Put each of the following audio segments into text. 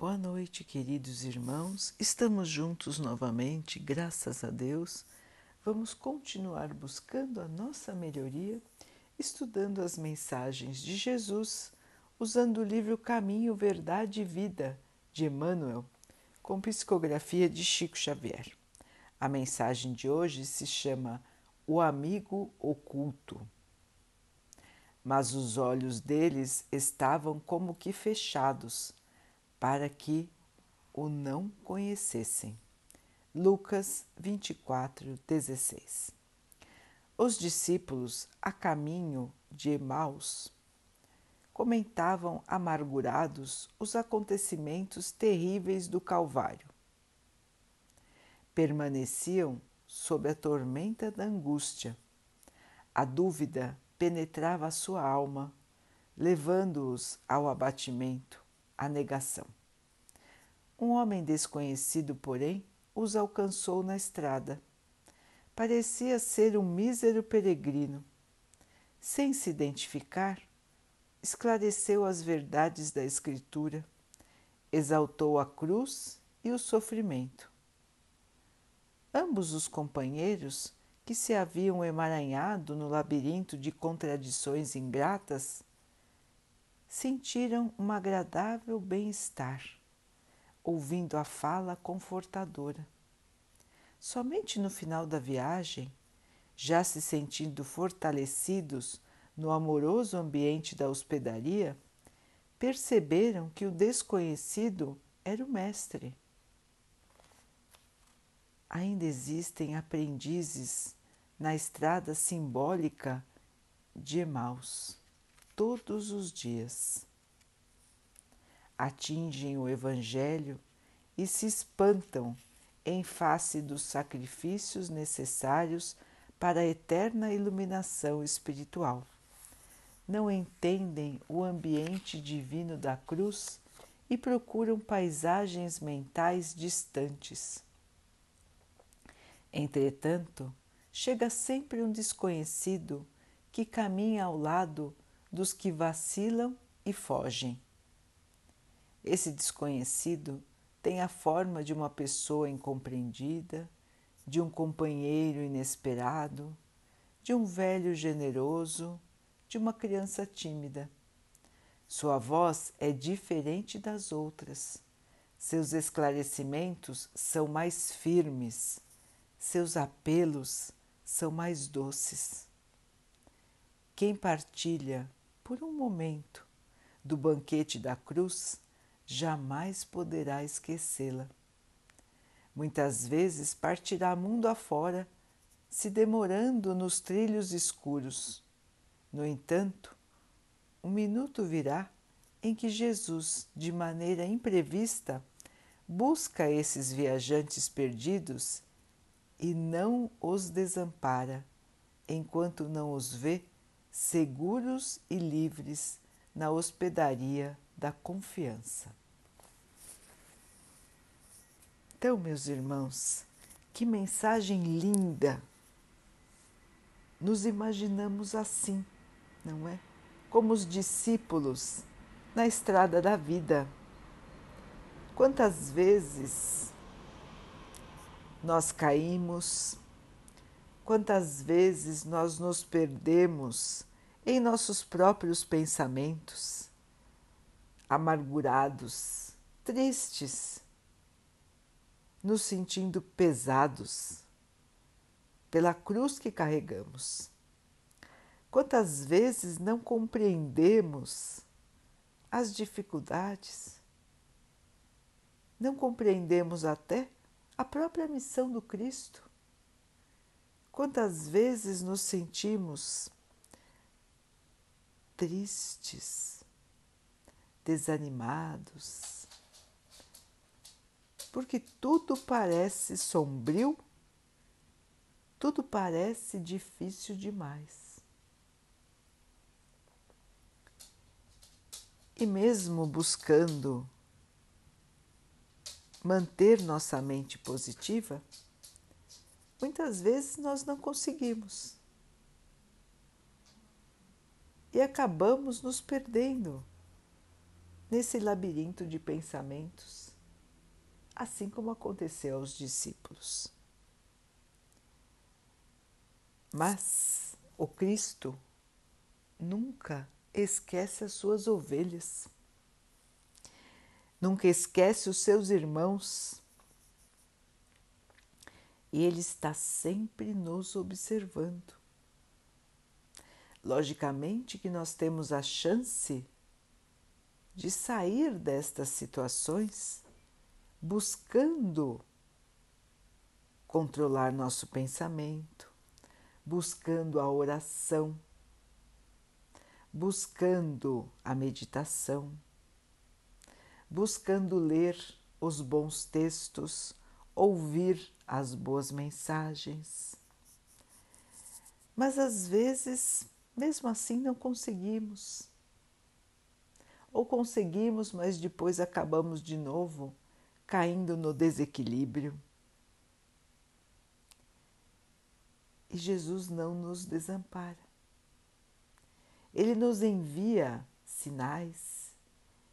Boa noite, queridos irmãos. Estamos juntos novamente, graças a Deus. Vamos continuar buscando a nossa melhoria, estudando as mensagens de Jesus, usando o livro Caminho, Verdade e Vida de Emmanuel, com psicografia de Chico Xavier. A mensagem de hoje se chama O Amigo Oculto. Mas os olhos deles estavam como que fechados para que o não conhecessem. Lucas 24, 16. Os discípulos, a caminho de Emaus, comentavam amargurados os acontecimentos terríveis do Calvário. Permaneciam sob a tormenta da angústia. A dúvida penetrava a sua alma, levando-os ao abatimento a negação. Um homem desconhecido, porém, os alcançou na estrada. Parecia ser um mísero peregrino. Sem se identificar, esclareceu as verdades da Escritura, exaltou a cruz e o sofrimento. Ambos os companheiros, que se haviam emaranhado no labirinto de contradições ingratas, sentiram um agradável bem-estar, ouvindo a fala confortadora. Somente no final da viagem, já se sentindo fortalecidos no amoroso ambiente da hospedaria, perceberam que o desconhecido era o Mestre. Ainda existem aprendizes na estrada simbólica de Emaus todos os dias. Atingem o Evangelho e se espantam em face dos sacrifícios necessários para a eterna iluminação espiritual. Não entendem o ambiente divino da cruz e procuram paisagens mentais distantes. Entretanto, chega sempre um desconhecido que caminha ao lado dos que vacilam e fogem. Esse desconhecido tem a forma de uma pessoa incompreendida, de um companheiro inesperado, de um velho generoso, de uma criança tímida. Sua voz é diferente das outras. Seus esclarecimentos são mais firmes, seus apelos são mais doces. Quem partilha por um momento do banquete da cruz, jamais poderá esquecê-la. Muitas vezes partirá mundo afora, se demorando nos trilhos escuros. No entanto, um minuto virá em que Jesus, de maneira imprevista, busca esses viajantes perdidos e não os desampara, enquanto não os vê seguros e livres na hospedaria da confiança. Então, meus irmãos, que mensagem linda! Nos imaginamos assim, não é? Como os discípulos na estrada da vida. Quantas vezes nós caímos, Quantas vezes nós nos perdemos em nossos próprios pensamentos, amargurados, tristes, nos sentindo pesados pela cruz que carregamos. Quantas vezes não compreendemos as dificuldades, não compreendemos até a própria missão do Cristo. Quantas vezes nos sentimos tristes, desanimados, porque tudo parece sombrio, tudo parece difícil demais. E mesmo buscando manter nossa mente positiva, muitas vezes nós não conseguimos. E acabamos nos perdendo nesse labirinto de pensamentos, assim como aconteceu aos discípulos. Mas o Cristo nunca esquece as suas ovelhas, nunca esquece os seus irmãos. E Ele está sempre nos observando. Logicamente que nós temos a chance de sair destas situações buscando controlar nosso pensamento, buscando a oração, buscando a meditação, buscando ler os bons textos, ouvir as boas mensagens. Mas às vezes, mesmo assim, não conseguimos. Ou conseguimos, mas depois acabamos de novo caindo no desequilíbrio. E Jesus não nos desampara. Ele nos envia sinais,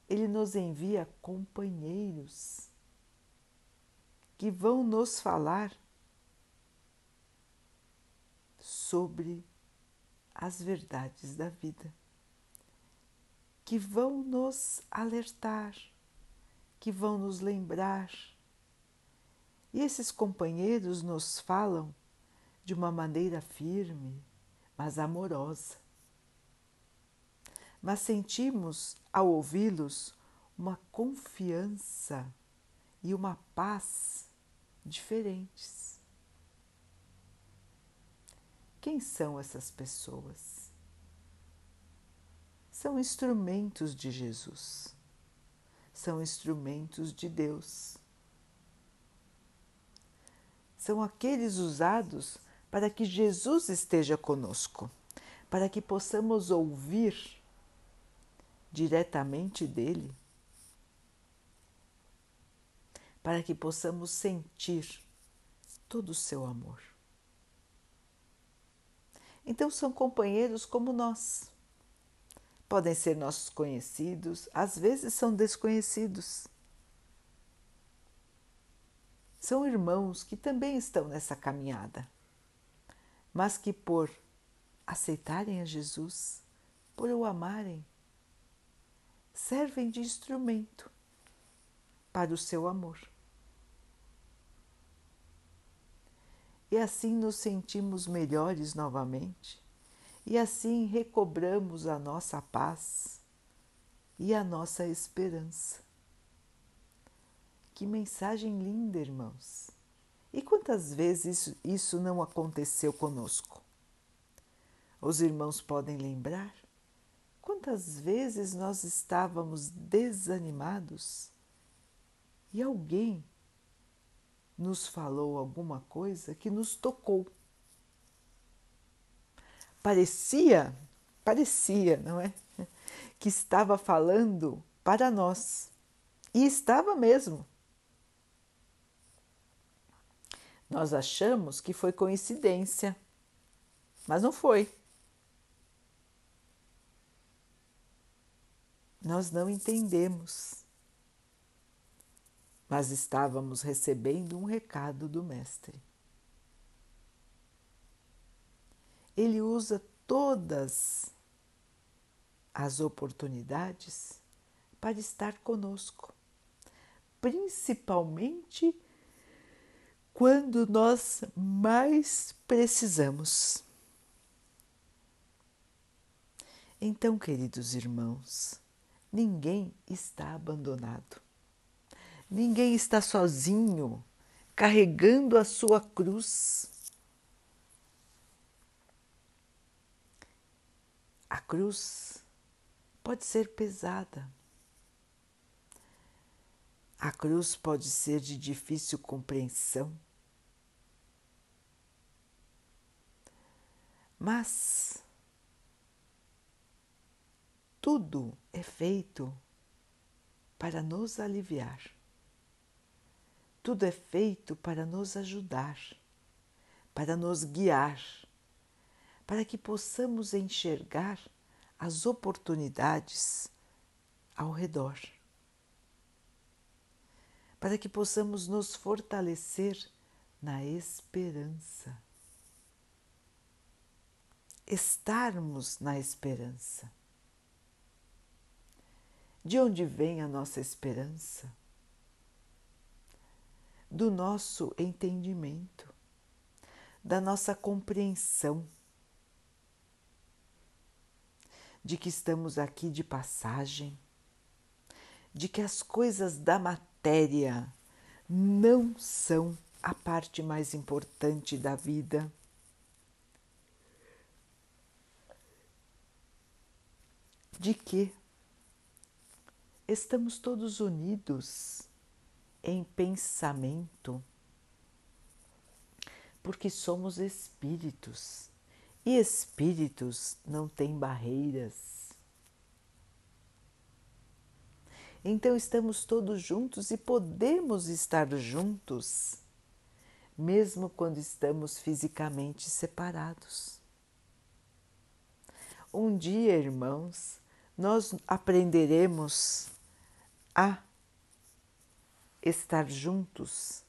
ele nos envia companheiros que vão nos falar sobre as verdades da vida, que vão nos alertar, que vão nos lembrar. E esses companheiros nos falam de uma maneira firme, mas amorosa. Mas sentimos, ao ouvi-los, uma confiança e uma paz diferentes. Quem são essas pessoas? São instrumentos de Jesus, são instrumentos de Deus. São aqueles usados para que Jesus esteja conosco, para que possamos ouvir diretamente dele, para que possamos sentir todo o seu amor. Então, são companheiros como nós. Podem ser nossos conhecidos, às vezes são desconhecidos. São irmãos que também estão nessa caminhada mas que por aceitarem a Jesus, por o amarem, servem de instrumento para o seu amor. E assim nos sentimos melhores novamente, e assim recobramos a nossa paz e a nossa esperança. Que mensagem linda, irmãos! E quantas vezes isso, não aconteceu conosco? Os irmãos podem lembrar? Quantas vezes nós estávamos desanimados e alguém nos falou alguma coisa que nos tocou? Parecia, parecia, não é? Que estava falando para nós. E estava mesmo. Nós achamos que foi coincidência, mas não foi. Nós não entendemos, mas estávamos recebendo um recado do Mestre. Ele usa todas as oportunidades para estar conosco, principalmente quando nós mais precisamos. Então, queridos irmãos, ninguém está abandonado, ninguém está sozinho carregando a sua cruz. A cruz pode ser pesada, a cruz pode ser de difícil compreensão. Mas tudo é feito para nos aliviar. Tudo é feito para nos ajudar, para nos guiar, para que possamos enxergar as oportunidades, ao redor, para que possamos nos fortalecer na esperança. Estarmos na esperança. De onde vem a nossa esperança? Do nosso entendimento, da nossa compreensão de que estamos aqui de passagem, de que as coisas da matéria não são a parte mais importante da vida. De que estamos todos unidos em pensamento, porque somos espíritos e espíritos não têm barreiras. Então estamos todos juntos e podemos estar juntos, mesmo quando estamos fisicamente separados. Um dia, irmãos, nós aprenderemos a estar juntos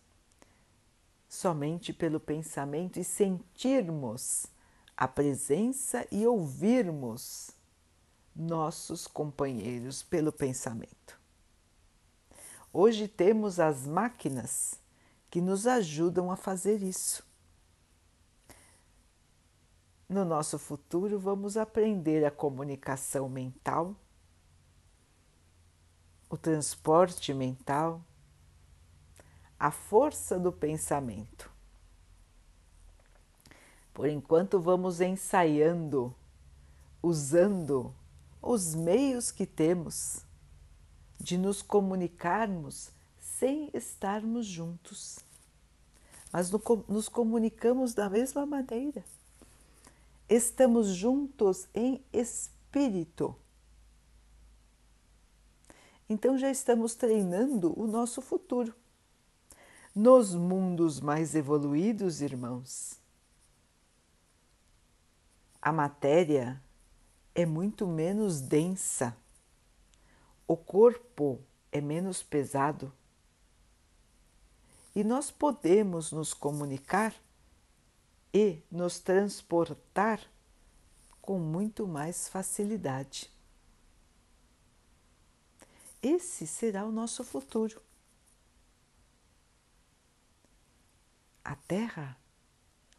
somente pelo pensamento e sentirmos a presença e ouvirmos nossos companheiros pelo pensamento. Hoje temos as máquinas que nos ajudam a fazer isso. No nosso futuro, vamos aprender a comunicação mental o transporte mental, a força do pensamento. Por enquanto, vamos ensaiando, usando os meios que temos de nos comunicarmos sem estarmos juntos. Mas nos comunicamos da mesma maneira. Estamos juntos em espírito então já estamos treinando o nosso futuro. Nos mundos mais evoluídos, irmãos, a matéria é muito menos densa, o corpo é menos pesado e nós podemos nos comunicar e nos transportar com muito mais facilidade. Esse será o nosso futuro. A Terra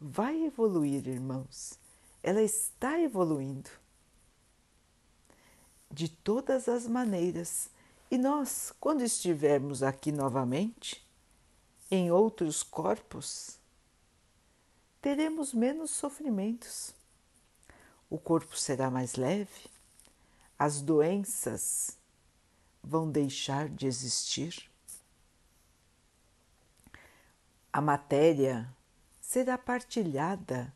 vai evoluir, irmãos. Ela está evoluindo de todas as maneiras. E nós, quando estivermos aqui novamente, em outros corpos, teremos menos sofrimentos. O corpo será mais leve, as doenças vão deixar de existir? A matéria será partilhada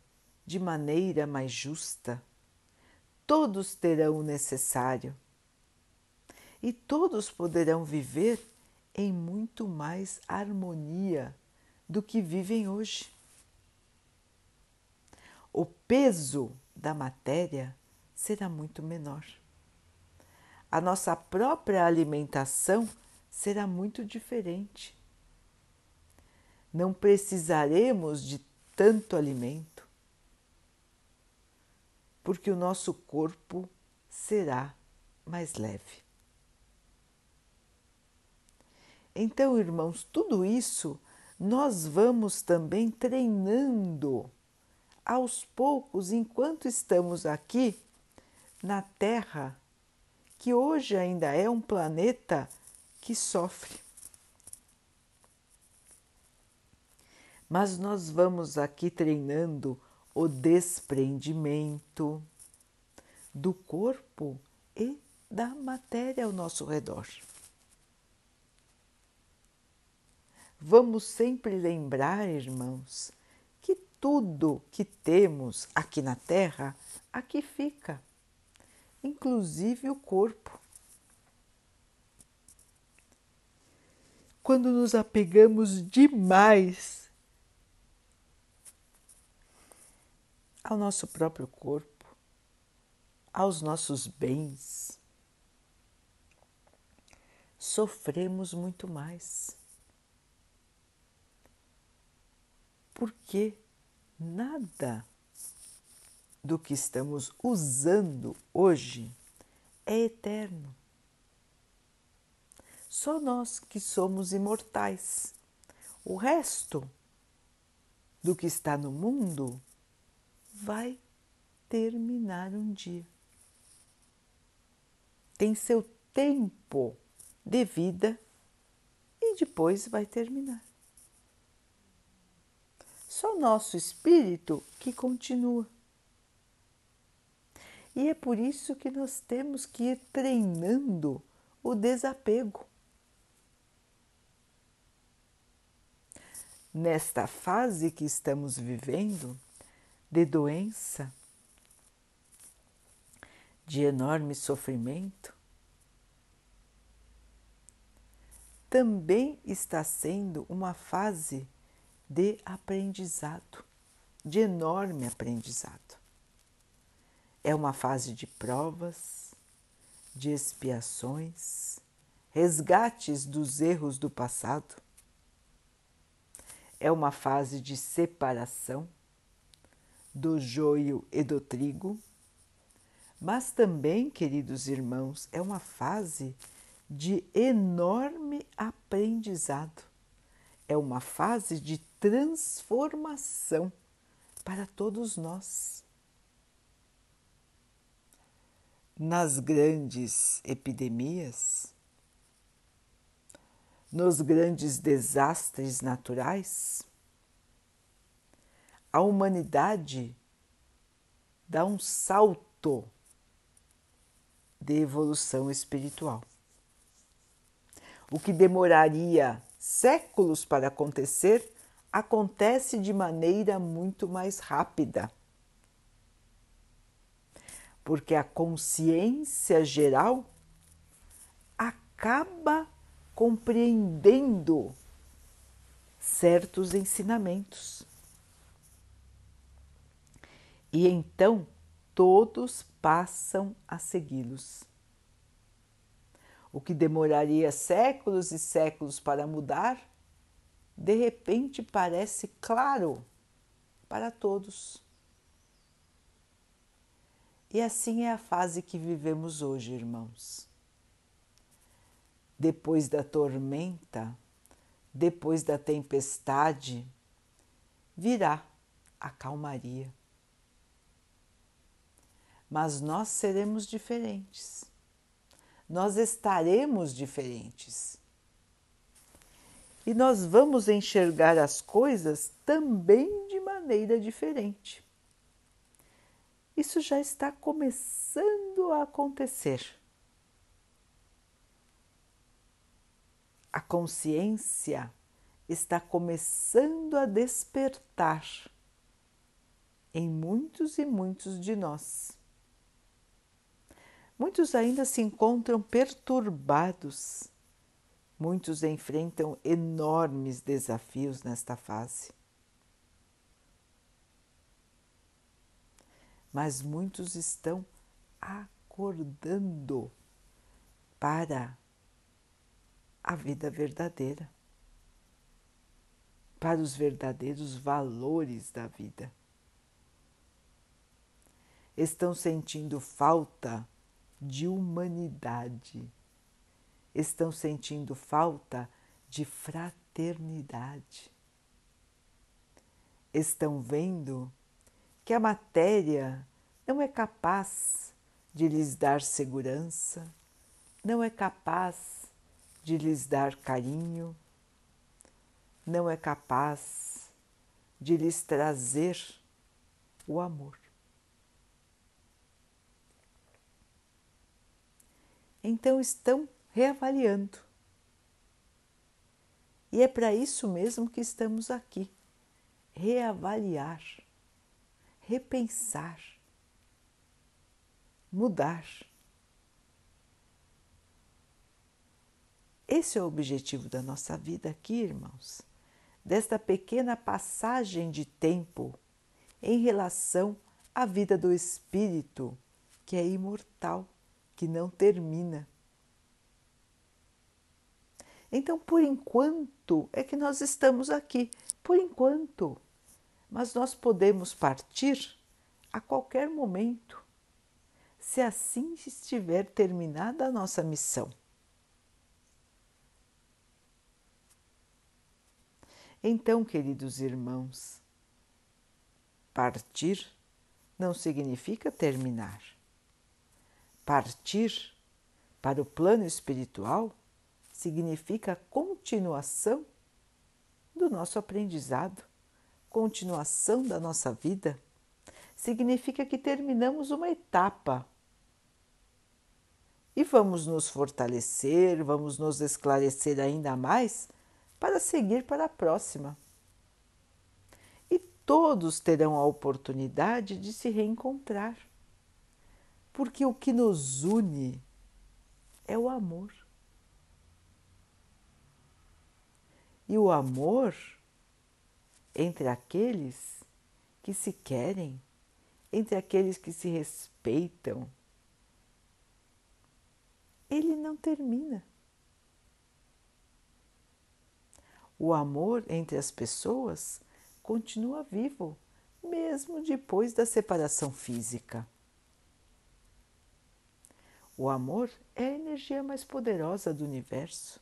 de maneira mais justa. Todos terão o necessário e todos poderão viver em muito mais harmonia do que vivem hoje. O peso da matéria será muito menor a nossa própria alimentação será muito diferente. Não precisaremos de tanto alimento, porque o nosso corpo será mais leve. Então, irmãos, tudo isso nós vamos também treinando aos poucos enquanto estamos aqui na Terra que hoje ainda é um planeta que sofre. Mas nós vamos aqui treinando o desprendimento do corpo e da matéria ao nosso redor. Vamos sempre lembrar, irmãos, que tudo que temos aqui na Terra, aqui fica inclusive o corpo. Quando nos apegamos demais ao nosso próprio corpo, aos nossos bens, sofremos muito mais. Porque nada do que estamos usando hoje é eterno. Só nós que somos imortais. O resto do que está no mundo vai terminar um dia. Tem seu tempo de vida e depois vai terminar. Só nosso espírito que continua. E é por isso que nós temos que ir treinando o desapego. Nesta fase que estamos vivendo, de doença, de enorme sofrimento, também está sendo uma fase de aprendizado, de enorme aprendizado. É uma fase de provas, de expiações, resgates dos erros do passado. É uma fase de separação do joio e do trigo, mas também, queridos irmãos, é uma fase de enorme aprendizado. É uma fase de transformação para todos nós. nas grandes epidemias, nos grandes desastres naturais, a humanidade dá um salto de evolução espiritual. O que demoraria séculos para acontecer, acontece de maneira muito mais rápida porque a consciência geral acaba compreendendo certos ensinamentos. E então todos passam a segui-los. O que demoraria séculos e séculos para mudar, de repente parece claro para todos. E assim é a fase que vivemos hoje, irmãos. Depois da tormenta, depois da tempestade, virá a calmaria. Mas nós seremos diferentes. Nós estaremos diferentes. E nós vamos enxergar as coisas também de maneira diferente. Isso já está começando a acontecer. A consciência está começando a despertar em muitos e muitos de nós. Muitos ainda se encontram perturbados, muitos enfrentam enormes desafios nesta fase. mas muitos estão acordando para a vida verdadeira, para os verdadeiros valores da vida. Estão sentindo falta de humanidade, estão sentindo falta de fraternidade, estão vendo que a matéria não é capaz de lhes dar segurança, não é capaz de lhes dar carinho, não é capaz de lhes trazer o amor. Então estão reavaliando. E é para isso mesmo que estamos aqui reavaliar repensar, mudar. Esse é o objetivo da nossa vida aqui, irmãos, desta pequena passagem de tempo em relação à vida do espírito, que é imortal, que não termina. Então, por enquanto, é que nós estamos aqui, por enquanto. Mas nós podemos partir a qualquer momento, se assim estiver terminada a nossa missão. Então, queridos irmãos, partir não significa terminar. Partir para o plano espiritual significa continuação do nosso aprendizado, continuação da nossa vida. Significa que terminamos uma etapa e vamos nos fortalecer, vamos nos esclarecer ainda mais para seguir para a próxima. E todos terão a oportunidade de se reencontrar, porque o que nos une é o amor. E o amor entre aqueles que se querem, entre aqueles que se respeitam, ele não termina. O amor entre as pessoas continua vivo, mesmo depois da separação física. O amor é a energia mais poderosa do universo.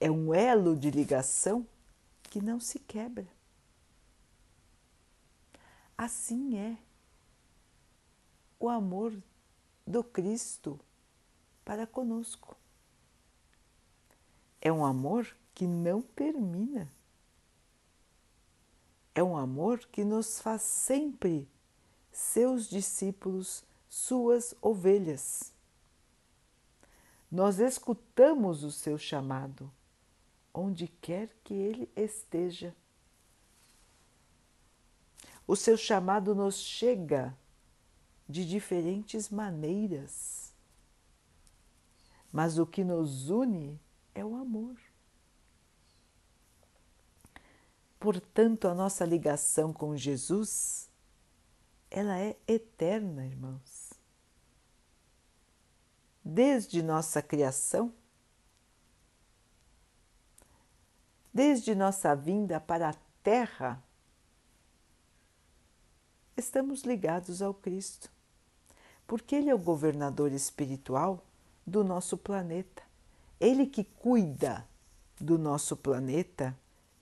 É um elo de ligação que não se quebra. Assim é o amor do Cristo para conosco. É um amor que não termina. É um amor que nos faz sempre seus discípulos suas ovelhas. Nós escutamos o seu chamado, onde quer que ele esteja. O seu chamado nos chega de diferentes maneiras, mas o que nos une é o amor. Portanto, a nossa ligação com Jesus, ela é eterna, irmãos desde nossa criação, desde nossa vinda para a Terra, estamos ligados ao Cristo, porque Ele é o governador espiritual do nosso planeta. Ele que cuida do nosso planeta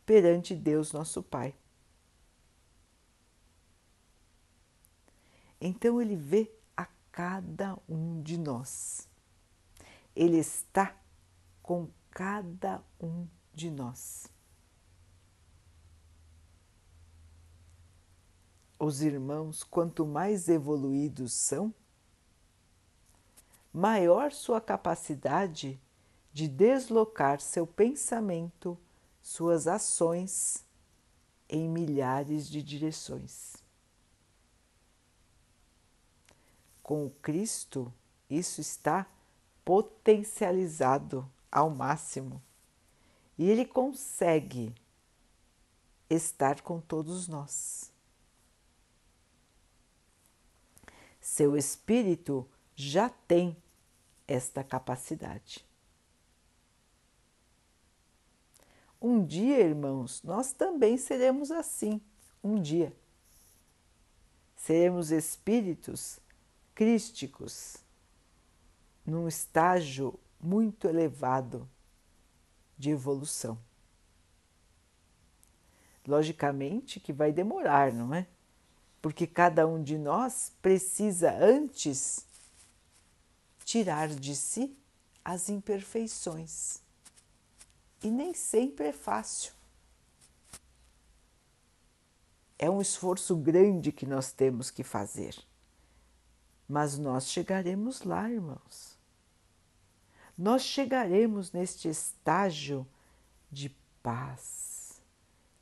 perante Deus, nosso Pai. Então Ele vê a cada um de nós. Ele está com cada um de nós. Os irmãos, quanto mais evoluídos são, maior sua capacidade de deslocar seu pensamento, suas ações em milhares de direções. Com o Cristo, isso está potencializado ao máximo e ele consegue estar com todos nós. Seu espírito já tem esta capacidade. Um dia, irmãos, nós também seremos assim. Um dia. Seremos espíritos crísticos num estágio muito elevado de evolução. Logicamente que vai demorar, não é? Porque cada um de nós precisa antes tirar de si as imperfeições. E nem sempre é fácil. É um esforço grande que nós temos que fazer. Mas nós chegaremos lá, irmãos nós chegaremos neste estágio de paz,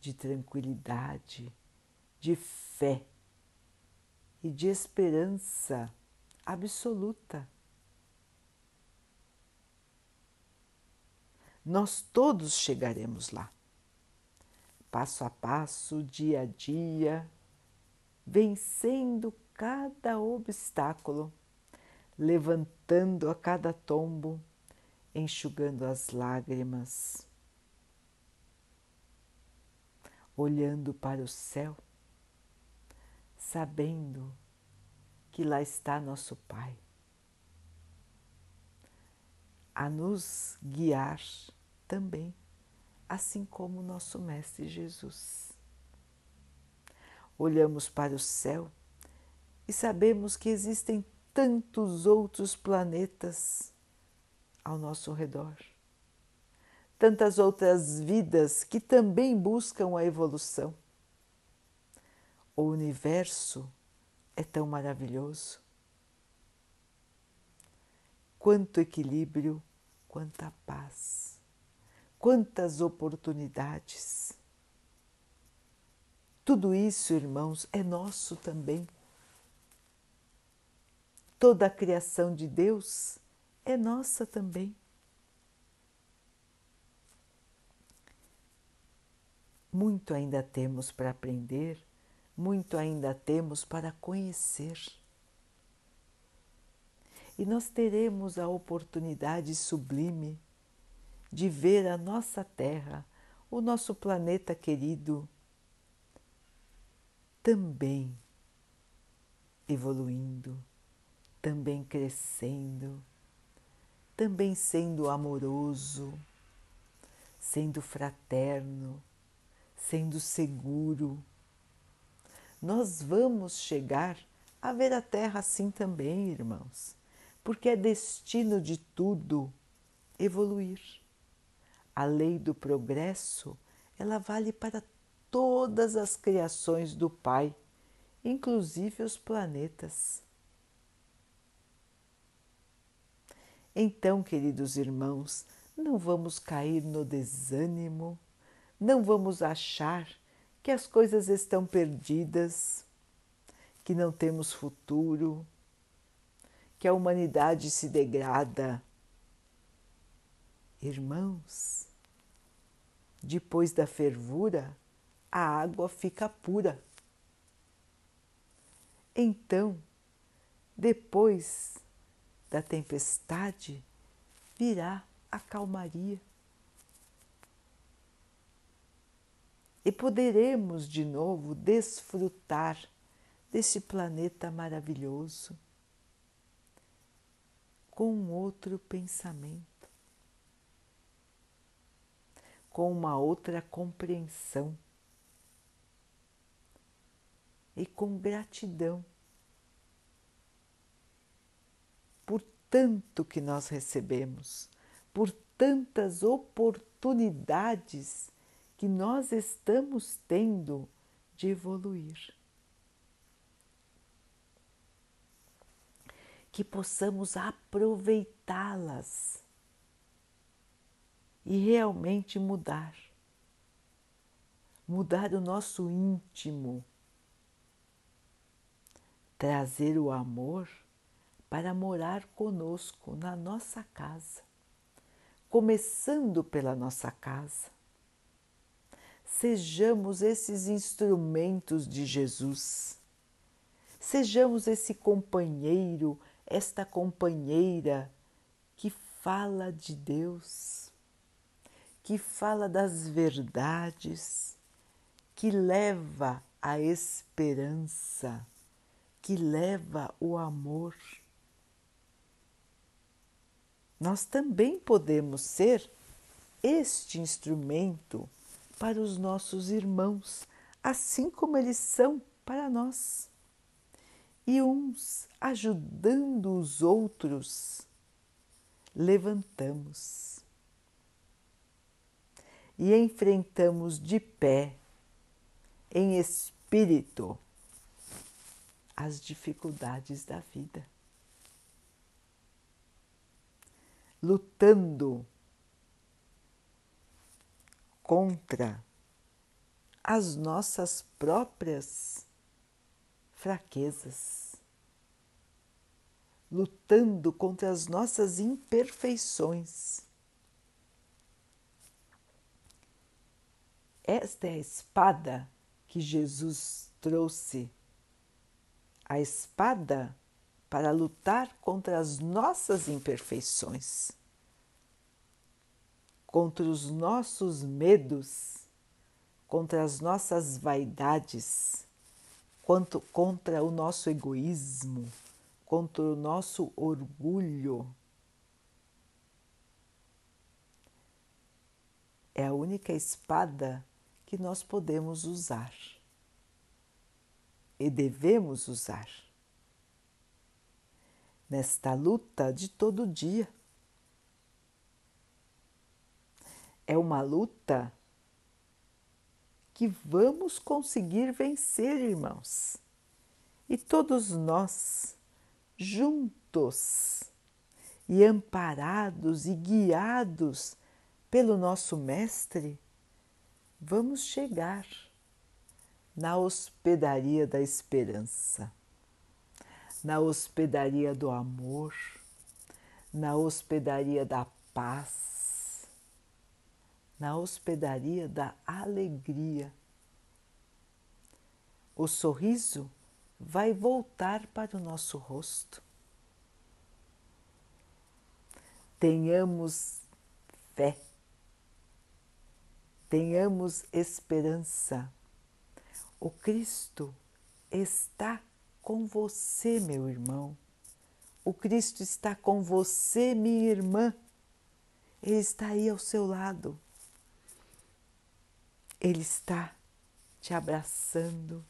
de tranquilidade, de fé e de esperança absoluta. Nós todos chegaremos lá, passo a passo, dia a dia, vencendo cada obstáculo, levantando a cada tombo enxugando as lágrimas, olhando para o céu, sabendo que lá está nosso Pai, a nos guiar também, assim como nosso Mestre Jesus. Olhamos para o céu e sabemos que existem tantos outros planetas ao nosso redor. Tantas outras vidas que também buscam a evolução. O universo é tão maravilhoso. Quanto equilíbrio, quanta paz, quantas oportunidades. Tudo isso, irmãos, é nosso também. Toda a criação de Deus é nossa também. Muito ainda temos para aprender, muito ainda temos para conhecer. E nós teremos a oportunidade sublime de ver a nossa Terra, o nosso planeta querido, também evoluindo, também crescendo também sendo amoroso, sendo fraterno, sendo seguro. Nós vamos chegar a ver a Terra assim também, irmãos, porque é destino de tudo evoluir. A lei do progresso, ela vale para todas as criações do Pai, inclusive os planetas. Então, queridos irmãos, não vamos cair no desânimo, não vamos achar que as coisas estão perdidas, que não temos futuro, que a humanidade se degrada. Irmãos, depois da fervura, a água fica pura. Então, depois da tempestade virá a calmaria. E poderemos de novo desfrutar desse planeta maravilhoso com outro pensamento, com uma outra compreensão e com gratidão tanto que nós recebemos, por tantas oportunidades que nós estamos tendo de evoluir. Que possamos aproveitá-las e realmente mudar. Mudar o nosso íntimo, trazer o amor para morar conosco na nossa casa, começando pela nossa casa. Sejamos esses instrumentos de Jesus, sejamos esse companheiro, esta companheira que fala de Deus, que fala das verdades, que leva a esperança, que leva o amor nós também podemos ser este instrumento para os nossos irmãos, assim como eles são para nós. E uns ajudando os outros, levantamos e enfrentamos de pé, em espírito, as dificuldades da vida. Lutando contra as nossas próprias fraquezas, lutando contra as nossas imperfeições. Esta é a espada que Jesus trouxe, a espada para lutar contra as nossas imperfeições. contra os nossos medos, contra as nossas vaidades, quanto contra o nosso egoísmo, contra o nosso orgulho. É a única espada que nós podemos usar e devemos usar nesta luta de todo dia. É uma luta que vamos conseguir vencer, irmãos. E todos nós, juntos e amparados e guiados pelo nosso Mestre, vamos chegar na hospedaria da esperança, na hospedaria do amor, na hospedaria da paz, na hospedaria da alegria. O sorriso vai voltar para o nosso rosto. Tenhamos fé, tenhamos esperança o Cristo está com você, meu irmão. O Cristo está com você, minha irmã. Ele está aí ao seu lado. Ele está te abraçando.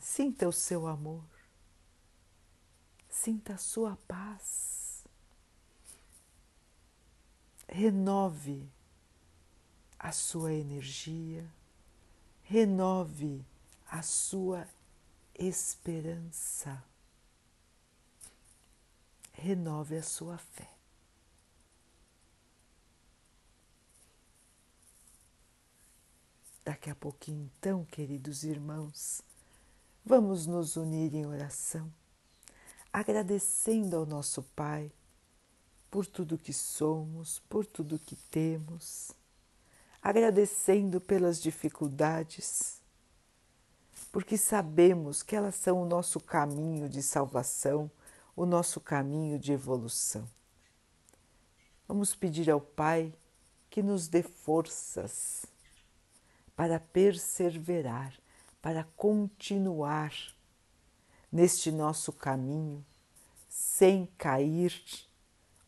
Sinta o seu amor. Sinta a sua paz. Renove a sua energia renove a sua esperança, renove a sua fé. Daqui a pouquinho, então, queridos irmãos, vamos nos unir em oração, agradecendo ao nosso Pai por tudo que somos, por tudo que temos agradecendo pelas dificuldades, porque sabemos que elas são o nosso caminho de salvação, o nosso caminho de evolução. Vamos pedir ao Pai que nos dê forças para perseverar, para continuar neste nosso caminho sem cair,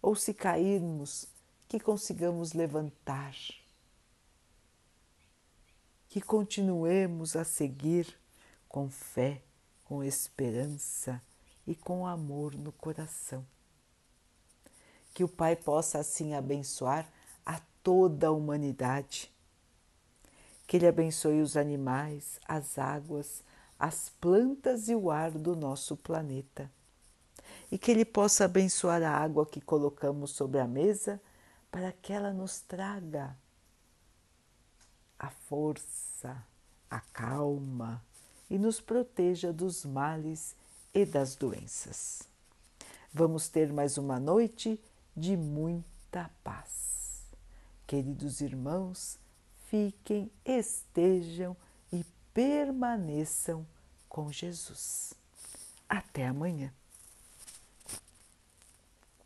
ou se cairmos, que consigamos levantar que continuemos a seguir com fé, com esperança e com amor no coração. Que o Pai possa assim abençoar a toda a humanidade. Que Ele abençoe os animais, as águas, as plantas e o ar do nosso planeta. E que Ele possa abençoar a água que colocamos sobre a mesa para que ela nos traga a força, a calma e nos proteja dos males e das doenças. Vamos ter mais uma noite de muita paz. Queridos irmãos, fiquem, estejam e permaneçam com Jesus. Até amanhã.